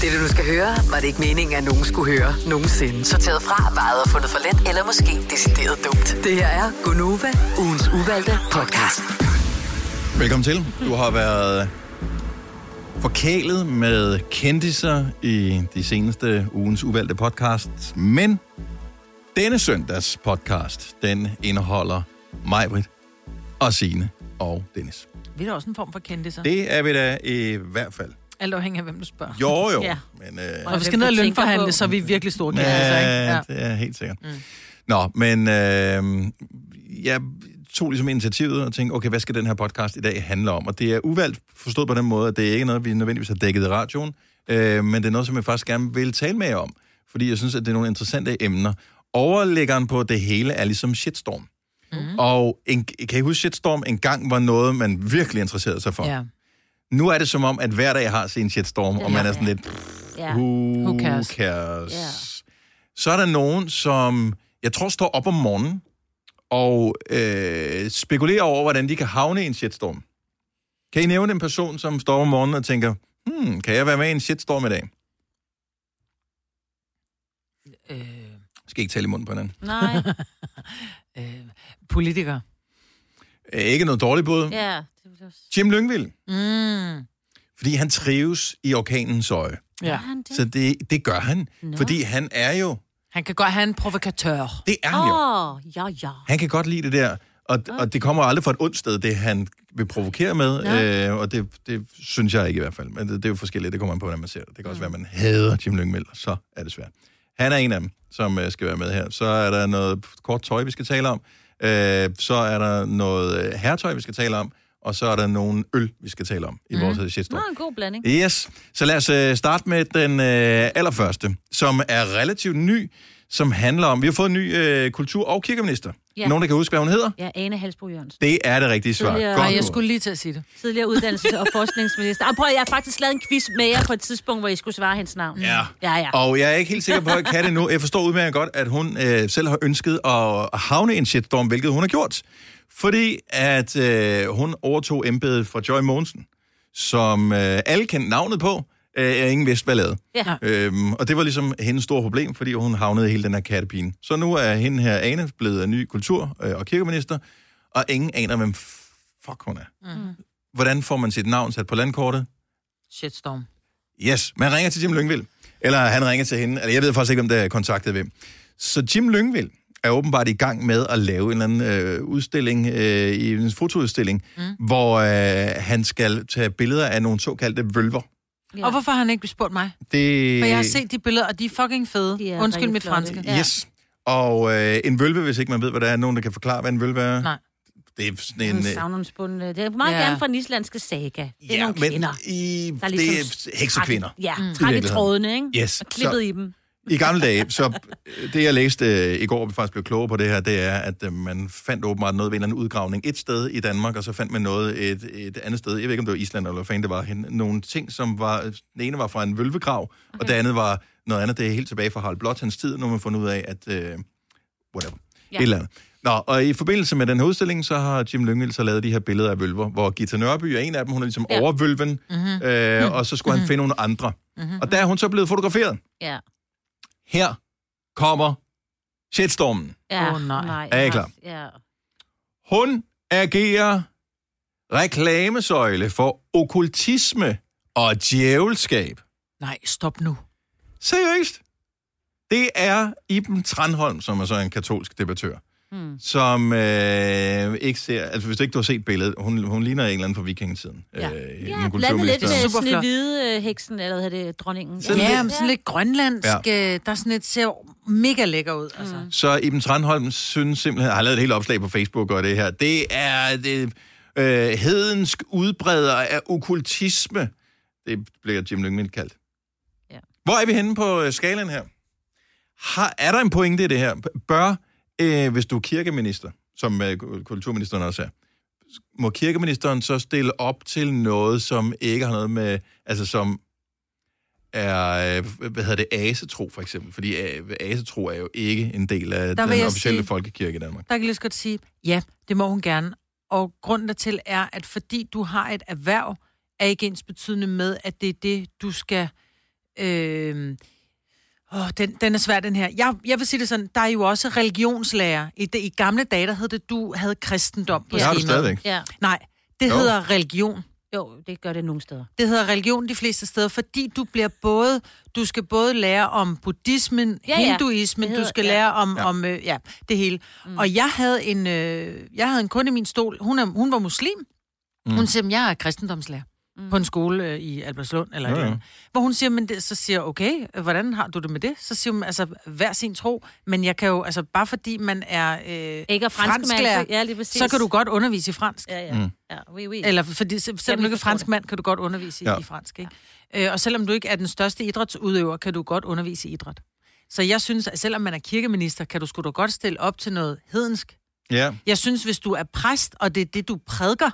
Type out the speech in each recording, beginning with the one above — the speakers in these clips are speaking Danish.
Det du nu skal høre, var det ikke meningen, at nogen skulle høre nogensinde. Sorteret fra, vejet og fundet for let, eller måske decideret dumt. Det her er Gonova, ugens uvalgte podcast. Velkommen til. Du har været forkælet med kendiser i de seneste ugens uvalgte podcast, men denne søndags podcast, den indeholder Majbrit og Signe og Dennis. Vi er da også en form for kendte, så. Det er vi da i hvert fald. Alt afhængig af, hvem du spørger. Jo, jo. Ja. Men, øh, Og vi skal ned og lønforhandle, på. så er vi virkelig store kendte. ja, Ja. det er helt sikkert. Mm. Nå, men øh, jeg tog ligesom initiativet og tænkte, okay, hvad skal den her podcast i dag handle om? Og det er uvalgt forstået på den måde, at det er ikke noget, vi nødvendigvis har dækket i radioen, øh, men det er noget, som jeg faktisk gerne vil tale med jer om, fordi jeg synes, at det er nogle interessante emner. Overlæggeren på det hele er ligesom shitstorm. Mm. Og en, kan I huske shitstorm en gang var noget, man virkelig interesserede sig for? ja. Nu er det som om, at hver dag har sin shitstorm, og man er sådan lidt, Ja. who, Who cares? cares? Ja. Så er der nogen, som jeg tror står op om morgenen og øh, spekulerer over, hvordan de kan havne i en shitstorm. Kan I nævne en person, som står op om morgenen og tænker, hmm, kan jeg være med i en shitstorm i dag? Øh, skal ikke tale i munden på hinanden. Nej, øh, politiker. Øh, ikke noget dårligt bud. ja. Jim Lyngvild, Mm. fordi han trives i orkanens øje. Ja. Det? Så det, det gør han, Nå. fordi han er jo, Han kan godt have en provokatør. det er han jo. Oh, ja, ja. Han kan godt lide det der, og, og det kommer aldrig fra et ondt sted, det han vil provokere med, øh, og det, det synes jeg ikke i hvert fald. Men det, det er jo forskelligt, det kommer man på, hvordan man ser det. Det kan også være, at man hader Jim Lyngvild, så er det svært. Han er en af dem, som øh, skal være med her. Så er der noget kort tøj, vi skal tale om. Øh, så er der noget øh, herretøj, vi skal tale om. Og så er der nogle øl, vi skal tale om i mm. vores shitstorm. Nå, en god blanding. Yes, så lad os øh, starte med den øh, allerførste, som er relativt ny, som handler om, vi har fået en ny øh, kultur- og kirkeminister. Ja. Nogen, der kan huske, hvad hun hedder? Ja, Ane Halsbro Jørgensen. Det er det rigtige svar. Tidligere- Godt Nej, jeg skulle lige til at sige det. Tidligere uddannelses- og forskningsminister. Og prøv, jeg har faktisk lavet en quiz med jer på et tidspunkt, hvor I skulle svare hendes navn. Ja. Ja, ja. Og jeg er ikke helt sikker på, at jeg kan det nu. Jeg forstår udmærket godt, at hun øh, selv har ønsket at havne i en shitstorm, hvilket hun har gjort. Fordi at øh, hun overtog embedet fra Joy Mogensen, som øh, alle kendte navnet på, øh, er ingen vidste, hvad lavede. Ja. Øhm, og det var ligesom hendes store problem, fordi hun havnede i hele den her kattepine. Så nu er hende her, Ane, blevet ny kultur- øh, og kirkeminister, og ingen aner, hvem fuck hun er. Mm. Hvordan får man sit navn sat på landkortet? Shitstorm. Yes, man ringer til Jim Lyngvild. Eller han ringer til hende. Eller jeg ved faktisk ikke, om det er kontaktet hvem. Så Jim Lyngvild er åbenbart i gang med at lave en eller anden øh, udstilling, øh, i en fotoudstilling, mm. hvor øh, han skal tage billeder af nogle såkaldte vølver. Ja. Og hvorfor har han ikke spurgt mig? Det... For jeg har set de billeder, og de er fucking fede. De er Undskyld mit flotte. franske. Ja. Yes. Og øh, en vølve, hvis ikke man ved, hvad det er, nogen, der kan forklare, hvad en vølve er. Nej. Det er sådan en... En øh, savnomsbund. Det er meget Ja. gerne fra den islandske saga. Det er ja, nogle men kvinder. i, Der er det ligesom er heksekvinder. Ja, mm. træk i virkeligheden. trådene, ikke? Yes. Og klippet Så- i dem. I gamle dage, så øh, det jeg læste øh, i går, vi faktisk blev klogere på det her, det er, at øh, man fandt åbenbart noget ved en eller anden udgravning et sted i Danmark, og så fandt man noget et, et andet sted. Jeg ved ikke, om det var Island eller hvad fanden det var. hen. Nogle ting, som var... Den ene var fra en vølvegrav, okay. og det andet var noget andet. Det er helt tilbage fra Harald Blot hans tid. Nu har man fundet ud af, at... Øh, whatever. Ja. Et eller andet. Nå, og i forbindelse med den her udstilling, så har Jim Lyngvild så lavet de her billeder af vølver, hvor Gita Nørby er en af dem, hun er ligesom ja. Ja. over vølven, mm-hmm. øh, og så skulle han finde nogle andre. Mm-hmm. Og der er hun så blevet fotograferet. Ja. Her kommer shitstormen. Ja. Åh, nej. Er I klar? Ja. Hun agerer reklamesøjle for okkultisme og djævelskab. Nej, stop nu. Seriøst? Det er Iben Tranholm, som er så en katolsk debattør, Hmm. som øh, ikke ser... Altså, hvis ikke du har set billedet, hun, hun ligner en eller anden fra vikingetiden. Ja. Øh, Ja, en blandet lidt med. Snehvide øh, heksen, eller hvad hedder det, dronningen. Sådan Ja, lidt- sådan lidt grønlandsk. Ja. Der er sådan et, ser mega lækker ud. Altså. Mm. Så Iben Tranholm synes simpelthen, har lavet et helt opslag på Facebook og det her, det er det, øh, hedensk udbreder af okkultisme. Det bliver Jim Lyngvild kaldt. Ja. Hvor er vi henne på øh, skalaen her? Har, er der en pointe i det her? Bør, øh, hvis du er kirkeminister, som øh, kulturministeren også er, må kirkeministeren så stille op til noget, som ikke har noget med, altså som er, øh, hvad hedder det, asetro for eksempel? Fordi øh, asetro er jo ikke en del af Der den officielle sige- folkekirke i Danmark. Der kan jeg lige godt sige, ja, det må hun gerne. Og grunden dertil er, at fordi du har et erhverv, er ikke ens betydende med, at det er det, du skal Øh, åh, den, den er svær, den her. Jeg, jeg vil sige det sådan, der er jo også religionslærer. I, det, I gamle dage, der hed det, du havde kristendom på Det har du skemaet. stadigvæk. Ja. Nej, det Jo. hedder religion. Jo, det gør det nogle steder. Det hedder religion de fleste steder, fordi du bliver både, du skal både lære om buddhismen, Ja, ja, ja. hinduismen, hedder- du skal ja. lære om, Ja. ja. om øh, ja, det hele. Mm. Og jeg havde en, øh, jeg havde en kunde i min stol, hun, er, hun var muslim. Mm. Hun "Men jeg er kristendomslærer mm. på en skole øh, i Albertslund, eller Ja, ja, ja. ja. Hvor hun siger, men det, så siger okay, hvordan har du det med det? Så siger hun, altså, hver sin tro, men jeg kan jo, altså, bare fordi man er øh, Ikke er fransk fransklærer, så- ja, lige præcis. så kan du godt undervise i fransk. Ja, ja. Mm. ja oui, oui. Eller fordi, se- selvom du ikke er forstår fransk det. mand, kan du godt undervise i, Ja. ja. i fransk, ikke? Øh, og selvom du ikke er den største idrætsudøver, kan du godt undervise i idræt. Så jeg synes, at selvom man er kirkeminister, kan du sgu da godt stille op til noget hedensk. Ja. Jeg synes, hvis du er præst, og det er det, du prædiker,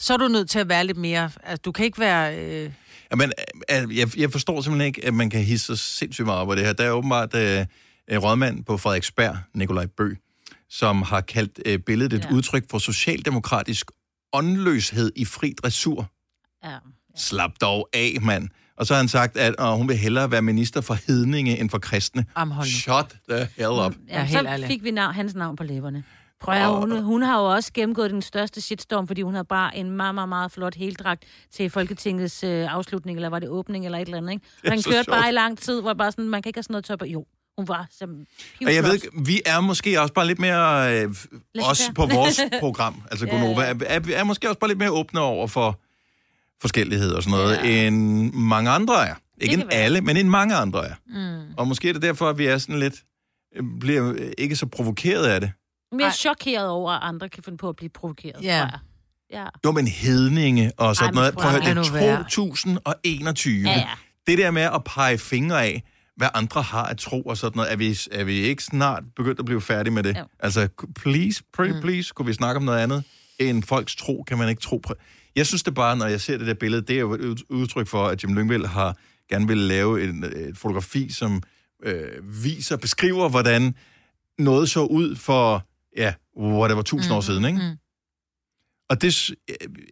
så er du nødt til at være lidt mere... Altså, du kan ikke være... Øh, Men øh, jeg, jeg forstår simpelthen ikke, at man kan hisse så sindssygt meget op på det her. Der er åbenbart øh, en rådmand på Frederiksberg, Nikolaj Bø, som har kaldt øh, billedet et Ja. ja. udtryk for socialdemokratisk åndløshed i fri dressur. ja. Slap dog af, mand. Og så har han sagt, at øh, hun vil hellere være minister for hedninge end for kristne. Shut the hell up. Ja, Ja, helt så ærligt. fik vi navn, hans navn på læberne. Prøv at, høre, hun, hun har jo også gennemgået den største shitstorm, fordi hun havde bare en meget, meget, meget flot heldragt til Folketingets øh, afslutning, eller var det åbning, eller et eller andet, ikke? Og han kørte sjovt. bare i lang tid, hvor bare sådan, man kan ikke have sådan noget tøj på. Jo, hun var som Og jeg ved ikke, vi er måske også bare lidt mere, øh, også faire. på vores program, altså Ja, Gonova, ja. er, er, er måske også bare lidt mere åbne over for forskellighed og sådan noget, Ja. end mange andre er. Ikke være. alle, men end mange andre er. Mm. Og måske er det derfor, at vi er sådan lidt, øh, bliver ikke så provokeret af det. Mere Ej. chokeret over, at andre kan finde på at blive provokeret, Ja. tror jeg. Ja. Jo, men hedninge og sådan Ej, noget. prøv at høre, det nu er være. 2021. Ja, ja. Det der med at pege fingre af, hvad andre har at tro og sådan noget, er vi, er vi ikke snart begyndt at blive færdige med det? Jo. Altså, please, pretty please, kunne vi snakke om noget andet end folks tro, kan man ikke tro på. Jeg synes det bare, når jeg ser det der billede, det er jo et ud- udtryk for, at Jim Lyngvild har gerne vil lave en, et fotografi, som øh, viser, beskriver, hvordan noget så ud for, ja, whatever, tusind mm. år siden, ikke? mm. Og det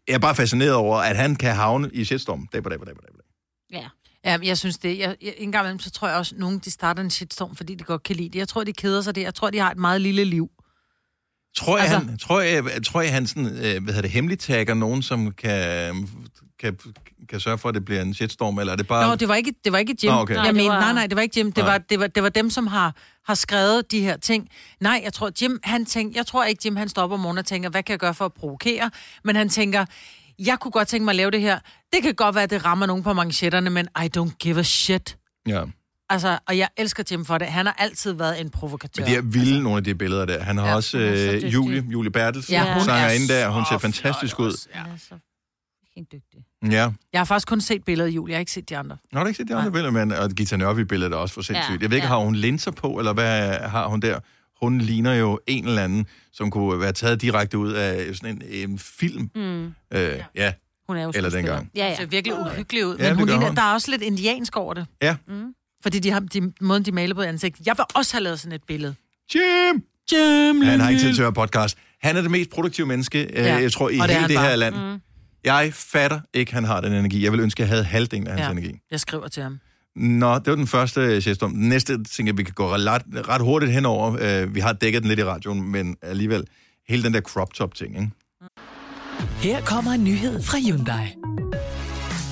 jeg er bare fascineret over, at han kan havne i shitstorm. Dag på dag på dag på dag. på dag. ja. Ja, jeg synes det. Jeg, jeg, en gang imellem, så tror jeg også, at nogen de starter en shitstorm, fordi de godt kan lide det. Jeg tror, de keder sig det. Jeg tror, de har et meget lille liv. Tror jeg, altså... han, tror jeg, tror jeg, han sådan, øh, hvad hedder det, hemmeligt tagger nogen, som kan, kan, kan sørge for, at det bliver en shitstorm, eller er det bare... Nå, det var ikke, det var ikke Jim. Nå, okay. Jeg Nej, det mener, var- nej, nej, det var ikke Jim. Det Nej. var, det, var, det var dem, som har, har skrevet de her ting. Nej, jeg tror, Jim, han tænker, jeg tror ikke, Jim, han stopper om morgenen og tænker, hvad kan jeg gøre for at provokere? Men han tænker, jeg kunne godt tænke mig at lave det her. Det kan godt være, at det rammer nogen på manchetterne, men I don't give a shit. Ja. Altså, og jeg elsker Jim for det. Han har altid været en provokatør. Men de er vilde, altså... nogle af de billeder der. Han har Ja, ja, også øh. Julie, Julie Bertels, Ja, ja, hun sanger er inde der. Hun ser fantastisk flot ud. også. Så helt dygtig. Ja. Jeg har faktisk kun set billedet af Julie. Jeg har ikke set de andre. Nå, har du ikke set de andre billeder, men og Gita Nørby-billedet er også for sindssygt. Ja, Jeg ved ikke, ja. har hun linser på, eller hvad har hun der? Hun ligner jo en eller anden, som kunne være taget direkte ud af sådan en, en film. Mm. Øh, ja, Hun er jo Eller dengang. Ja, Ja. ja. ser virkelig uhyggelig ud. Ja, men det hun ligner, hun. der er også lidt indiansk over det. ja. Fordi de har de, måden, de maler på ansigtet. Jeg vil også have lavet sådan et billede. Jim! Jim Han har ikke tid til at høre podcast. Han er det mest produktive menneske, ja. Ja. jeg tror, i Og det hele han det her land. Mm. Jeg fatter ikke, han har den energi. Jeg vil ønske, at jeg havde halvdelen af hans Ja. energi. Jeg skriver til ham. Nå, det var den første shitstorm. Den næste ting, vi kan gå ret, ret hurtigt henover. Uh, vi har dækket den lidt i radioen, men alligevel hele den der crop top ting, ikke? Her kommer en nyhed fra Hyundai.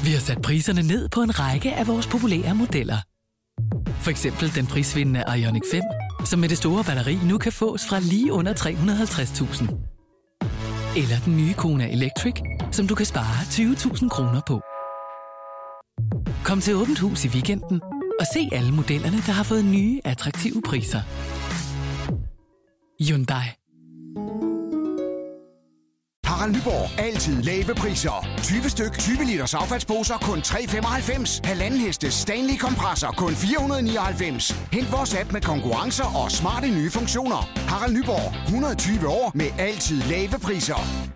Vi har sat priserne ned på en række af vores populære modeller. For eksempel den prisvindende Ioniq 5, som med det store batteri nu kan fås fra lige under 350.000. Eller den nye Kona Electric, som du kan spare 20.000 kroner på. Kom til Åbent Hus i weekenden og se alle modellerne, der har fået nye, attraktive priser. Hyundai. Harald Nyborg. Altid lave priser. 20 styk, 20 liters affaldsposer kun 3,95. Halvanden heste Stanley kompresser kun 499. Hent vores app med konkurrencer og smarte nye funktioner. Harald Nyborg. 120 år med altid lave priser.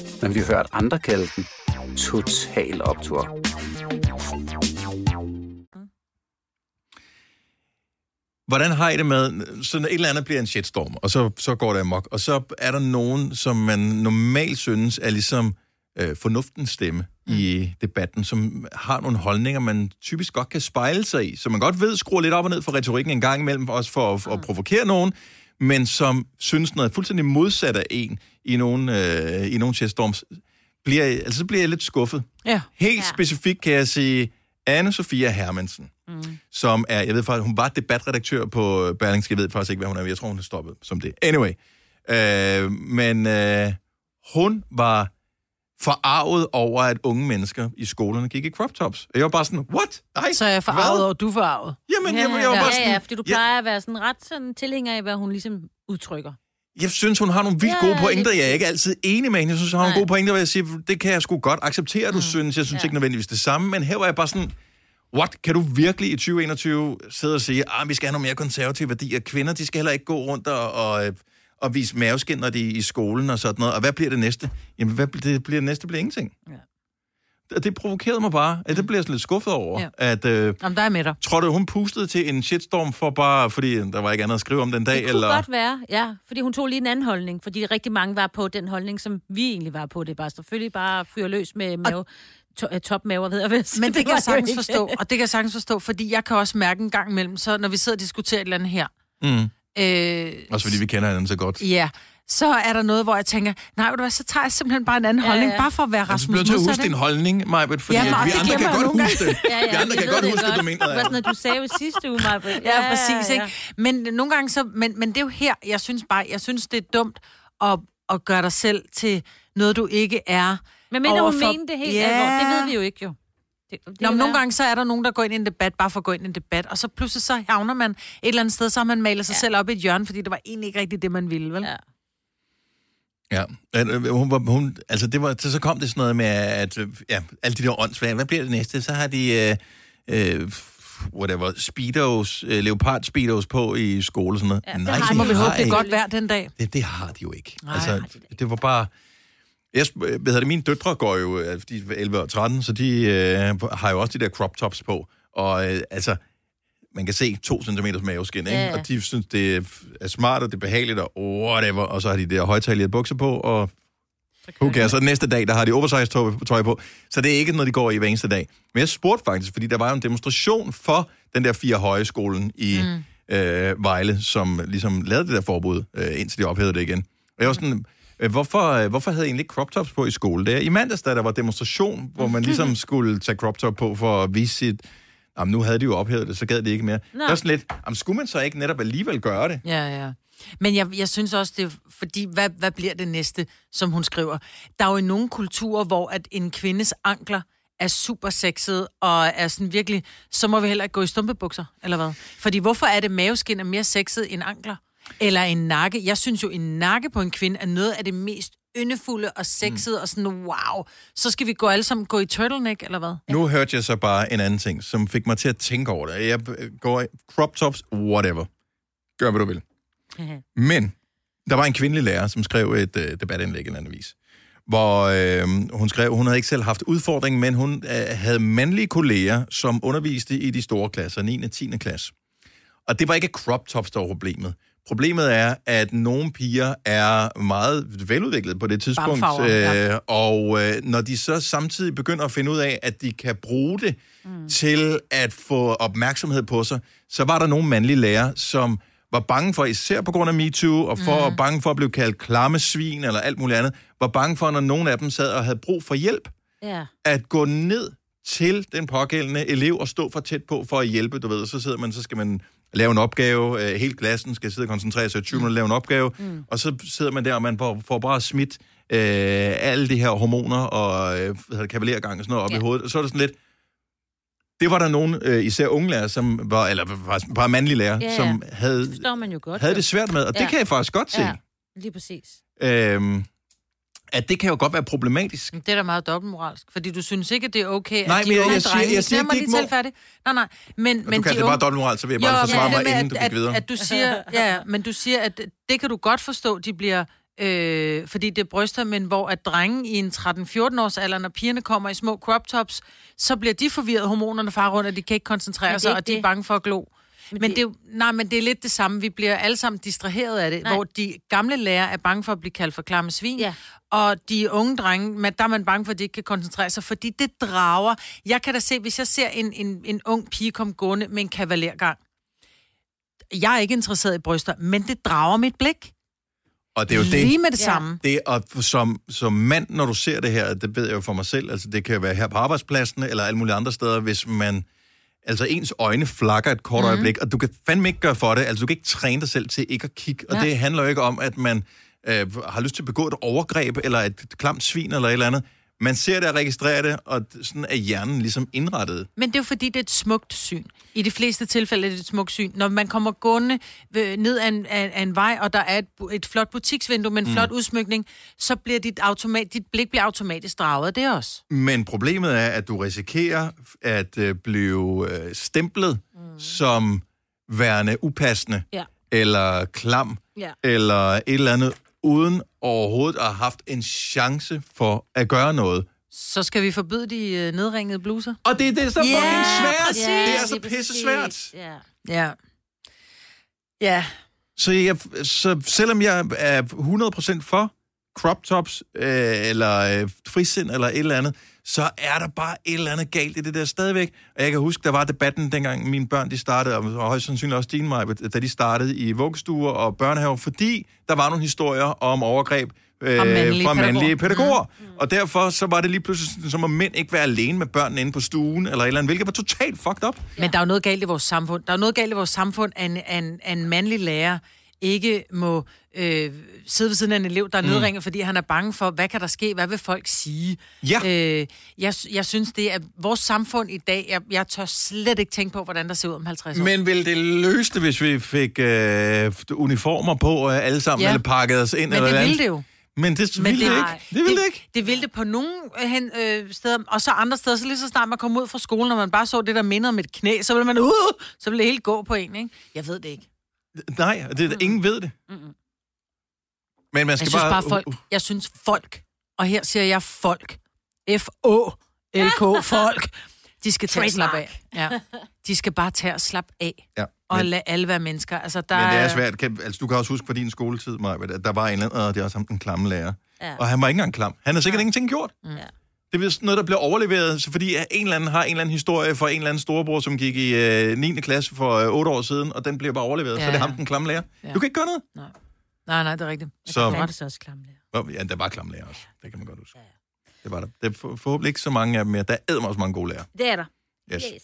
men vi har hørt andre kalde den Total Optor. Hvordan har I det med, sådan et eller andet bliver en shitstorm, og så, så går det amok, og så er der nogen, som man normalt synes er ligesom øh, fornuftens stemme mm. i debatten, som har nogle holdninger, man typisk godt kan spejle sig i, så man godt ved, skruer lidt op og ned for retorikken en gang imellem, også for at, mm. at provokere nogen, men som synes noget fuldstændig modsat af en i nogle, øh, i nogle shitstorms, bliver, altså, så bliver jeg lidt skuffet. Ja. Helt Ja. specifikt kan jeg sige Anne-Sophia Hermansen, mm. som er, jeg ved faktisk, hun var debatredaktør på Berlingske, jeg ved faktisk ikke, hvad hun er, jeg tror, hun er stoppet som det. Anyway, øh, men øh, hun var forarvet over, at unge mennesker i skolerne gik i crop tops. Og jeg var bare sådan, what? Nej, Så er jeg forarvet, og du er forarvet. Jamen, jeg, jeg var ja, bare sådan, ja, fordi du plejer at være sådan ret sådan tilhænger af, hvad hun ligesom udtrykker. jeg synes, hun har nogle vildt Ja, gode pointer. Jeg er ikke altid enig med hende. Jeg synes, hun har nogle Nej. gode pointer, hvor jeg siger, det kan jeg sgu godt acceptere, du mm. synes. Jeg synes Ja. ikke nødvendigvis det samme, men her var jeg bare sådan, what? Kan du virkelig i 2021 sidde og sige, at vi skal have nogle mere konservative værdier? Kvinder, de skal heller ikke gå rundt og, og, øh, og vise maveskin, når de er i skolen og sådan noget. Og hvad bliver det næste? Jamen, hvad bliver det, bliver det næste? bliver ingenting. Ja. Det, det provokerede mig bare. Det bliver jeg sådan lidt skuffet over, Ja. at... Øh, Jamen, der er med dig. Tror du, hun pustede til en shitstorm for bare, fordi der var ikke andet at skrive om den dag? Det kunne eller? godt være, ja. Fordi hun tog lige en anden holdning. Fordi rigtig mange var på den holdning, som vi egentlig var på. Det er bare selvfølgelig bare fyre løs med mave, to, øh, topmaver, ved jeg. Men det kan var jeg sagtens forstå, og det kan jeg sagtens forstå, fordi jeg kan også mærke en gang imellem, så når vi sidder og diskuterer et eller andet her, Mm. Øh, Også fordi vi kender hinanden så godt. ja, så er der noget, hvor jeg tænker, nej, ved du hvad, så tager jeg simpelthen bare en anden Ja, ja, holdning, ja. bare for at være Altså, du Rasmus bliver til at huske modsat, din holdning, Majbet, fordi Ja, ja, og vi det andre kan godt huske det. Ja, ja, vi andre kan godt huske, du mener Det var sådan, at du sagde jo sidste uge, Maja. Ja, præcis, ikke? Men nogle gange så, men, men det er jo her, jeg synes bare, jeg synes, det er dumt at, at gøre dig selv til noget, du ikke er. Men hun overfor- mente det helt Ja. alvorligt. Det ved vi jo ikke, jo. Det, det Nå, men nogle gange så er der nogen, der går ind i en debat, bare for at gå ind i en debat, og så pludselig så havner man et eller andet sted, så har man malet sig ja. selv op i et hjørne, fordi det var egentlig ikke rigtigt det, man ville, vel? Ja. Ja, øh, hun, var- hun, altså det var, så så kom det sådan noget med, at øh, ja, alle de der åndssvage, hvad bliver det næste? Så har de, øh, øh, whatever, speedos, øh, leopard speedos på i skole og sådan noget. Ja, det Nej, har Så de må vi har håbe, det er ikke. godt vejr den dag. Det, det har de jo ikke. Nej, altså, har det var bare... Jeg, hvad hedder det, mine døtre går jo, de er 11 og 13, så de øh, har jo også de der crop tops på. Og øh, altså, man kan se to centimeters maveskin, ikke? Ja, ja. Og de synes, det er smart, og det er behageligt, og whatever. Og så har de der højtalige bukser på, og who cares? Så næste dag, der har de oversized tøj, på. Så det er ikke noget, de går i hver eneste dag. Men jeg spurgte faktisk, fordi der var jo en demonstration for den der fire høje skolen i mm. øh, Vejle, som ligesom lavede det der forbud, øh, indtil de ophævede det igen. Og jeg var sådan, øh, hvorfor, øh, hvorfor havde I egentlig crop tops på i skole? Det er i mandags, da der var demonstration, hvor man ligesom skulle tage crop top på for at vise sit... Jamen, nu havde de jo ophævet det, så gad de ikke mere. Nå. Det var sådan lidt, jamen, skulle man så ikke netop alligevel gøre det? Ja, ja. Men jeg, jeg synes også, det er, fordi, hvad, hvad bliver det næste, som hun skriver? Der er jo i nogle kulturer, hvor at en kvindes ankler er super sexet, og er sådan virkelig, så må vi heller ikke gå i stumpebukser, eller hvad? Fordi hvorfor er det maveskin er mere sexet end ankler? Eller en nakke. Jeg synes jo, en nakke på en kvinde er noget af det mest yndefulde og sexede, mm. og sådan, wow, så skal vi gå alle sammen gå i turtleneck, eller hvad? Nu hørte jeg så bare en anden ting, som fik mig til at tænke over det. Jeg øh, går i crop tops, whatever. Gør, hvad du vil. Men der var en kvindelig lærer, som skrev et øh, debatindlæg i en anden vis, hvor øh, hun skrev, hun havde ikke selv haft udfordring, men hun øh, havde mandlige kolleger, som underviste i de store klasser, 9. og 10. klasse. Og det var ikke crop tops, der var problemet. Problemet er, at nogle piger er meget veludviklede på det tidspunkt, Barnfarver, ja. øh, og øh, når de så samtidig begynder at finde ud af, at de kan bruge det mm. til at få opmærksomhed på sig, så var der nogle mandlige lærere, som var bange for, især på grund af MeToo, og for mm. bange for at blive kaldt klamme svin eller alt muligt andet, var bange for, når nogle af dem sad og havde brug for hjælp, Ja. at gå ned til den pågældende elev og stå for tæt på for at hjælpe, du ved. Så sidder man, så skal man lave en opgave, øh, hele klassen skal sidde og koncentrere sig i 20 minutter og lave en opgave, mm. og så sidder man der, og man får, får bare smidt øh, alle de her hormoner og øh, kavalergang og sådan noget op Ja. i hovedet, og så er det sådan lidt, det var der nogen, øh, især unge lærere, som var, eller faktisk bare mandlige lærere, Ja, ja. som havde, Det man jo godt. havde det svært med, og ja. det kan jeg faktisk godt se. Ja, lige præcis. Øhm, at det kan jo godt være problematisk. Det er da meget dobbeltmoralsk, fordi du synes ikke, at det er okay, Nej, at de men jeg- unge jeg siger- drenge... jeg siger de lige ikke må. færdig. Nej, nej, men, Men men du kan de det unge... bare dobbeltmoral, så vil jeg bare Jo, forsvare men mig, med, inden du at, gik videre. At, at du siger, ja, ja, men du siger, at det kan du godt forstå, de bliver... Øh, fordi det er bryster, men hvor at drenge i en 13-14 års alder, når pigerne kommer i små crop tops, så bliver de forvirret, hormonerne far rundt, og de kan ikke koncentrere Men er sig, og de er bange for at glo. Men, men det- det, er jo, nej, men det er lidt det samme. Vi bliver alle sammen distraheret af det, Nej. hvor de gamle lærere er bange for at blive kaldt for klamme svin, Ja. og de unge drenge, men der er man bange for, at de ikke kan koncentrere sig, fordi det drager. Jeg kan da se, hvis jeg ser en, en, en ung pige komme gående med en kavalergang, jeg er ikke interesseret i bryster, men det drager mit blik. Og det er jo det. Lige med det Ja. samme. Det, og som, som mand, når du ser det her, det ved jeg jo for mig selv, altså det kan være her på arbejdspladsen, eller alle mulige andre steder, hvis man, altså ens øjne flakker et kort mm. øjeblik, og du kan fandme ikke gøre for det, altså du kan ikke træne dig selv til ikke at kigge, og Ja. det handler jo ikke om, at man øh, har lyst til at begå et overgreb, eller et klamt svin, eller et eller andet. Man ser det og registrerer det, og sådan er hjernen ligesom indrettet. Men det er jo fordi, det er et smukt syn. I de fleste tilfælde er det et smukt syn. Når man kommer gående øh, ned ad en, af, af en vej, og der er et, et flot butiksvindue med en mm. flot udsmykning, så bliver dit, automat, dit blik bliver automatisk draget af det også. Men problemet er, at du risikerer at øh, blive øh, stemplet mm. som værende upassende, Ja. eller klam, Ja. eller et eller andet, uden overhovedet at have haft en chance for at gøre noget. Så skal vi forbyde de øh, nedringede bluser. Og det, det er så fucking svært. præcis. det er så pisse svært. Ja. Ja. Ja. Så, jeg, så selvom jeg er 100% for crop tops, øh, eller øh, frisind, eller et eller andet, så er der bare et eller andet galt i det der stadigvæk. Og jeg kan huske, der var debatten, dengang mine børn de startede, og højst sandsynligt også dine, Maja, da de startede i vuggestuer og børnehaver, fordi der var nogle historier om overgreb øh, Fra mandlige fra mandlige pædagoger. pædagoger. Mm. Og derfor så var det lige pludselig så må mænd ikke være alene med børnene inde på stuen, eller et eller andet, hvilket var totalt fucked up. Men der er jo noget galt i vores samfund. Der er jo noget galt i vores samfund, at en, en, en mandlig lærer ikke må øh, sidde ved siden af en elev, der er nedringet, fordi han er bange for, hvad kan der ske? Hvad vil folk sige? Ja. Øh, jeg, jeg synes, det er vores samfund i dag. Jeg, jeg tør slet ikke tænke på, hvordan der ser ud om 50 år. Men ville det løse det, hvis vi fik øh, uniformer på øh, alle sammen, ja. Eller pakket os ind? Men eller det ville det jo. Men det Men ville det, det- ikke. Det ville det, ikke. Det ville det på nogle øh, hen, øh, steder, og så andre steder, så lige så snart man kom ud fra skolen, når man bare så det, der mindede om et knæ, så ville man, uh, så ville det hele gå på en, ikke? Jeg ved det ikke. Nej, det, mm. ingen ved det. Mm-mm. Men man skal Jeg synes bare, folk, Uh, jeg synes folk, og her siger jeg folk, F-O-L-K, folk, de skal tage og slappe af. Ja. De skal bare tage og slappe af, ja. og Men, lade alle være mennesker. Altså, der men det er svært. Kan, altså, du kan også huske fra din skoletid, Maja, at der var en eller anden, og det er også ham, den klamme lærer. Ja. Og han var ikke engang klam. Han har sikkert ja. ingenting gjort. Mm. Ja. Det er vist noget, der bliver overleveret, så fordi en eller anden har en eller anden historie fra en eller anden storebror, som gik i øh, 9. klasse for øh, 8 år siden, og den bliver bare overleveret. Ja. Ja, Så er det ja. ham, den klamme lærer. Ja. Ja. Du kan ikke gøre noget. Nej, nej, det er rigtigt. Så, Hvad er det så også klamme lærer? Ja, der var klamme lærer også. Det kan man godt huske. Det var der. Det er for, forhåbentlig ikke så mange af dem mere. Der er også mange gode lærere. Det er der. Yes. Yes.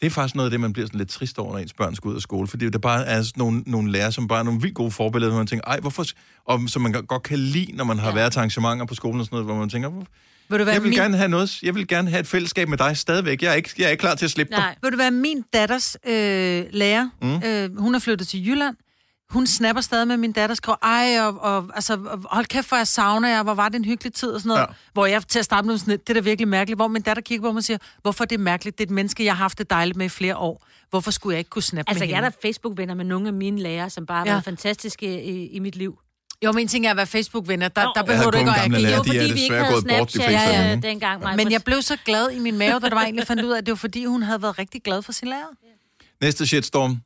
Det er faktisk noget af det, man bliver sådan lidt trist over, når ens børn skal ud af skole. Fordi der bare er sådan nogle, nogle lærere, som bare er nogle vildt gode forbilleder, hvor man tænker, ej, hvorfor... Og som man godt kan lide, når man har ja. været til arrangementer på skolen og sådan noget, hvor man tænker, "Hvor- Vil du være jeg vil min... gerne have noget, jeg vil gerne have et fællesskab med dig stadigvæk. Jeg er ikke, jeg er ikke klar til at slippe dig. Nej. Vil du være min datters øh, lærer? Mm. Øh, hun er flyttet til Jylland. Hun snapper stadig med min datter, skriver, ej, og, og altså, hold kæft, hvor jeg savner jer, hvor var det en hyggelig tid, og sådan noget. Ja. Hvor jeg til at starte med sådan det er da virkelig mærkeligt, hvor min datter kigger på mig og siger, hvorfor er det mærkeligt? Det er et menneske, jeg har haft det dejligt med i flere år. Hvorfor skulle jeg ikke kunne snappe Altså, med jeg er der Facebook-venner med nogle af mine lærere, som bare har Ja. været fantastiske i, i mit liv. Jo, men en ting er at være Facebook-venner. Der, der behøver havde du ikke at agere. Jo, de er fordi vi ikke havde Snapchat øh, dem. dengang. Maja. Men jeg blev så glad i min mave, da det var egentlig fandt ud af, at det var fordi, hun havde været rigtig glad for sin lærer. Næste shitstorm.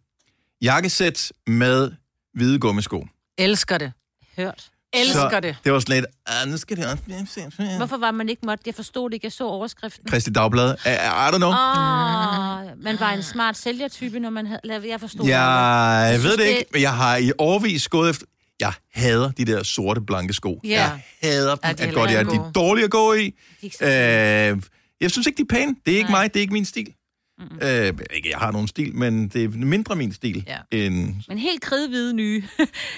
Jakkesæt med hvide gummisko. Elsker det. hørt. Elsker så det. Det var sådan lidt, ah, nu skal det også blive set." Hvorfor var man ikke måtte? Jeg forstod det ikke. Jeg så overskriften. Kristi Dagblad. I, I don't know. Oh, man var en smart sælgertype, når man havde... Jeg forstod det. Jeg Jeg ved det ikke, men jeg har i årvis gået efter... Jeg hader de der sorte, blanke sko. Ja. Jeg hader dem. Ja, de er at godt, jeg, de ikke er dårlige at gå i. De er Øh, jeg synes ikke, de er pæne. Det er ikke Nej. mig, det er ikke min stil. Øh, ikke, jeg har nogen stil, men det er mindre min stil. Ja. End, Men helt kridhvide nye.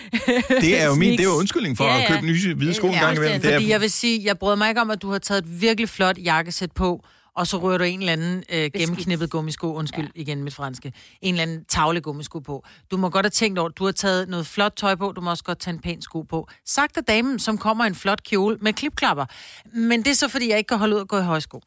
det er jo min, det er jo undskyldning for Ja, at ja. købe nye hvide sko en Ja, gang imellem. Det er, Fordi jeg vil sige, jeg bryder mig ikke om, at du har taget et virkelig flot jakkesæt på, og så rører du en eller anden øh, gennemknippet gummisko, undskyld ja. igen mit franske, en eller anden tavle gummisko på. Du må godt have tænkt over, du har taget noget flot tøj på, du må også godt tage en pæn sko på. Sagt af damen, som kommer i en flot kjole med klipklapper. Men det er så, fordi jeg ikke kan holde ud at gå i højsko.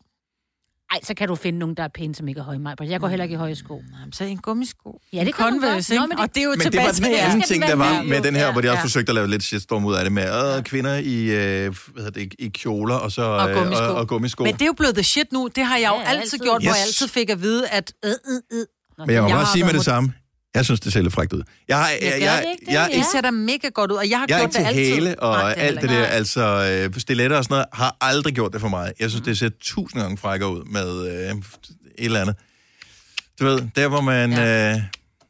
Ej, så kan du finde nogen, der er pæne, som ikke er høje mig. Jeg går heller ikke i høje sko. Jamen, så en gummisko. Ja, det kan man Converse? Nå, men det- Og det er jo Men det tilbage var til den det anden ting, der var med, den her, hvor de også Ja. forsøgte at lave lidt shitstorm ud af det med øh, kvinder i, øh, hvad hedder det, i kjoler og så Og øh, gummisko. og, og gummisko. Men det er jo blevet the shit nu. Det har jeg jo Ja, altid, altid. gjort, hvor jeg Yes. altid fik at vide, at... Øh, øh, øh. Men jeg må Jeg bare sige med det samme. Jeg synes, det ser lidt frækt ud. Jeg, har, jeg, gør jeg, det ikke det? jeg, Ja. Det ser da mega godt ud, og jeg har jeg er gjort ikke til det altid. hæle og Nej, er alt det der, altså øh, stiletter og sådan noget, har aldrig gjort det for mig. Jeg synes, det ser tusind gange frækkere ud med øh, et eller andet. Du ved, der hvor man Ja. øh,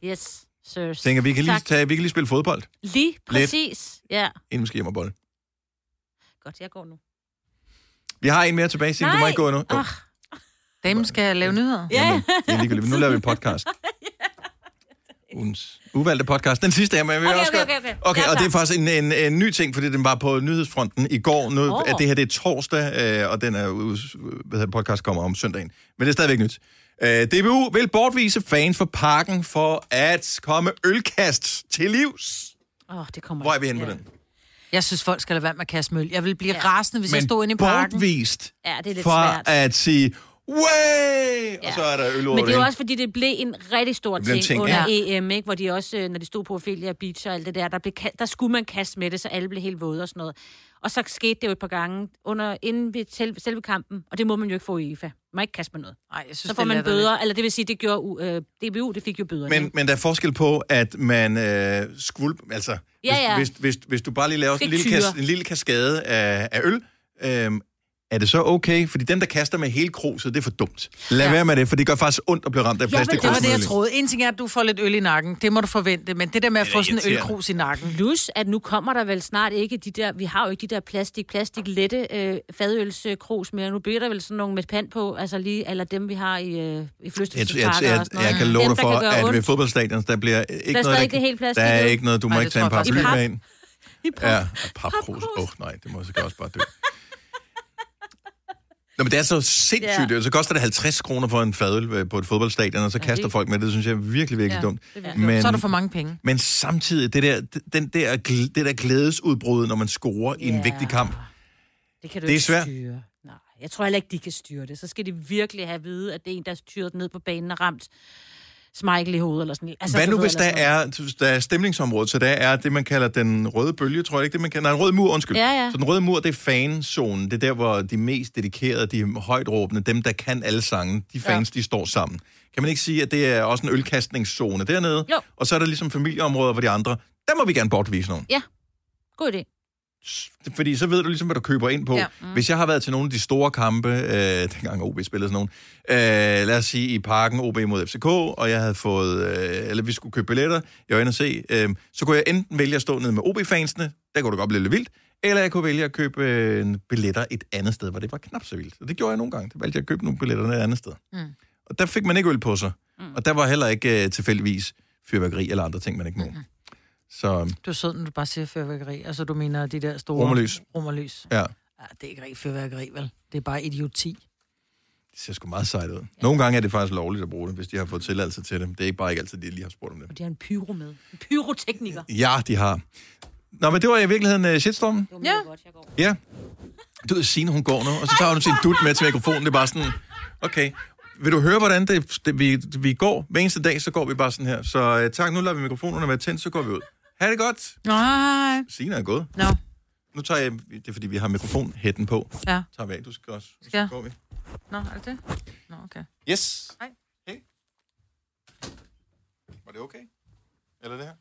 Yes, sirs. tænker, vi kan, lige tage, vi kan lige spille fodbold, Lige præcis. Ja, inden vi skal hjem og bold. godt, jeg går nu. Vi har en mere tilbage, Signe. Du må ikke gå nu. Jo, Ah. Damen skal lave nyheder. Ja, det er ligegyldigt. Nu laver vi en podcast. Ugens uvalgte podcast. Den sidste her, men vil Okay, også okay, okay, okay. okay og det er faktisk en, en, en ny ting, fordi den var på nyhedsfronten i går. Nu, oh. Det her det er torsdag, øh, og den er, hvad hedder, podcast kommer om søndagen. Men det er stadigvæk nyt. Øh, DBU vil bortvise fans for parken for at komme ølkast til livs. Åh, det kommer Hvor er vi henne ja. på den? Jeg synes, folk skal lade være med at kaste møl. Jeg vil blive Ja. rasende, hvis jeg stod inde i parken. bortvist Ja, det er lidt for svært. at sige, way! Og Ja. så er der øl over Men det er jo også, fordi det blev en rigtig stor ting, ting, under ja. EM, ikke? hvor de også, øh, når de stod på Ophelia Beach og alt det der, der, blev, der skulle man kaste med det, så alle blev helt våde og sådan noget. Og så skete det jo et par gange under, inden ved selve, selve kampen, og det må man jo ikke få i IFA. Man må ikke kaste med noget. Nej, jeg synes, Så får det man bøder, eller det vil sige, det gjorde øh, DBU, det fik jo bøder. Men, men der er forskel på, at man øh, skvulp, altså, Ja, ja. Hvis, hvis, hvis, hvis du bare lige laver en lille, kas, en lille kaskade af, af øl, øh, er det så okay? Fordi dem, der kaster med hele kruset, det er for dumt. Lad ja. Ja. være med det, for det gør faktisk ondt at blive ramt af vil- plastik. Det var det, jeg troede. En ting er, at du får lidt øl i nakken. Det må du forvente. Men det der med at få sådan en ølkrus i nakken. Plus, at nu kommer der vel snart ikke de der, vi har jo ikke de der plastik, plastik lette øh, fadølskrus mere. Nu bliver der vel sådan nogle med pand på, altså lige, eller dem vi har i, øh, i Jeg, jeg, jeg, noget. jeg kan love Dem, dig der for, at ved ondt. fodboldstadion, der bliver ikke er noget, der, ikke helt plastik der er ikke noget, du må ikke tage en jeg faktisk med ind. I pap. Ja, papkrus. Åh, oh, nej, det må sikkert også bare dø. Nå, men det er så sindssygt. Ja. Ja. Så koster det 50 kroner for en fadøl øh, på et fodboldstadion, og så kaster det- folk med det. Det synes jeg er virkelig, virkelig Ja, dumt. det er Men, Så er der for mange penge. men samtidig, det der, den der, det der glædesudbrud, når man scorer i en Ja. vigtig kamp, Det kan du Det er ikke svært. styre. Nej, jeg tror heller ikke, de kan styre det. Så skal de virkelig have at vide, at det er en, der er styret ned på banen og ramt Michael i hovedet. Eller sådan. Altså, Hvad nu, ved, hvis der er, der er stemningsområdet, så der er det, man kalder den røde bølge, tror jeg ikke, det man kalder, nej, en rød mur, undskyld. Ja, ja. Så den røde mur, det er fanzonen, det er der, hvor de mest dedikerede, de højt råbende, dem, der kan alle sange, de fans, ja. de står sammen. Kan man ikke sige, at det er også en ølkastningszone dernede? Jo. Og så er der ligesom familieområder, hvor de andre, der må vi gerne bortvise nogen. noget. God idé. Fordi så ved du ligesom, hvad du køber ind på. Ja. Mm. Hvis jeg har været til nogle af de store kampe, øh, dengang OB spillede sådan nogle, øh, lad os sige i parken OB mod FCK, og jeg havde fået, øh, eller vi skulle købe billetter, jeg var inde og se, øh, så kunne jeg enten vælge at stå nede med OB-fansene, der kunne det godt blive lidt vildt, eller jeg kunne vælge at købe øh, billetter et andet sted, hvor det var knap så vildt. Og det gjorde jeg nogle gange. Der valgte jeg at købe nogle billetter et andet sted. Mm. Og der fik man ikke øl på sig. Mm. Og der var heller ikke øh, tilfældigvis fyrværkeri eller andre ting, man ikke må. Mm-hmm. Så Du er sød, når du bare siger fyrværkeri. Altså, du mener de der store... Romerlys. Romerlys. ja, Ja, det er ikke rigtig fyrværkeri, vel? Det er bare idioti. det ser sgu meget sejt ud. Nogle gange er det faktisk lovligt at bruge det, hvis de har fået tilladelse til det. Det er ikke bare ikke altid, de lige har spurgt om det. Og de har en pyro med. En pyrotekniker. Ja, de har. Nå, men det var i virkeligheden uh, shitstormen. Det var mega Ja. godt, jeg går. Ja. Du ved, Signe, hun går nu, og så tager hun sin dut med til mikrofonen. Det er bare sådan, okay. Vil du høre, hvordan det, det, vi, vi går? Hver eneste dag, så går vi bare sådan her. Så uh, tak, nu lader vi mikrofonerne være tændt, så går vi ud. Ha' det godt. Nej. Signe er gået. Nå, Nu tager jeg, det er fordi, vi har mikrofonhætten på. ja. Tager vi af, du skal også. Så Ja. går vi. Nå, er det det? Nå, okay. Yes. Hej. Hey. Var det okay? Eller det her?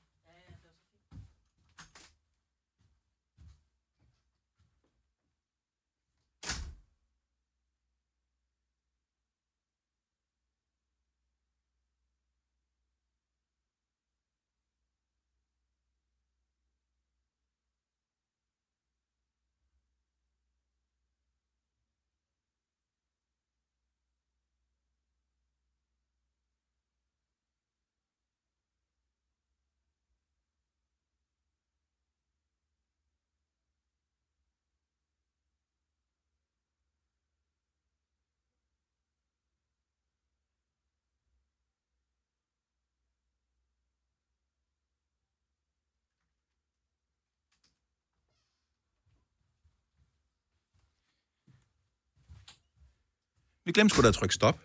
Vi glemte sgu da at trykke stop.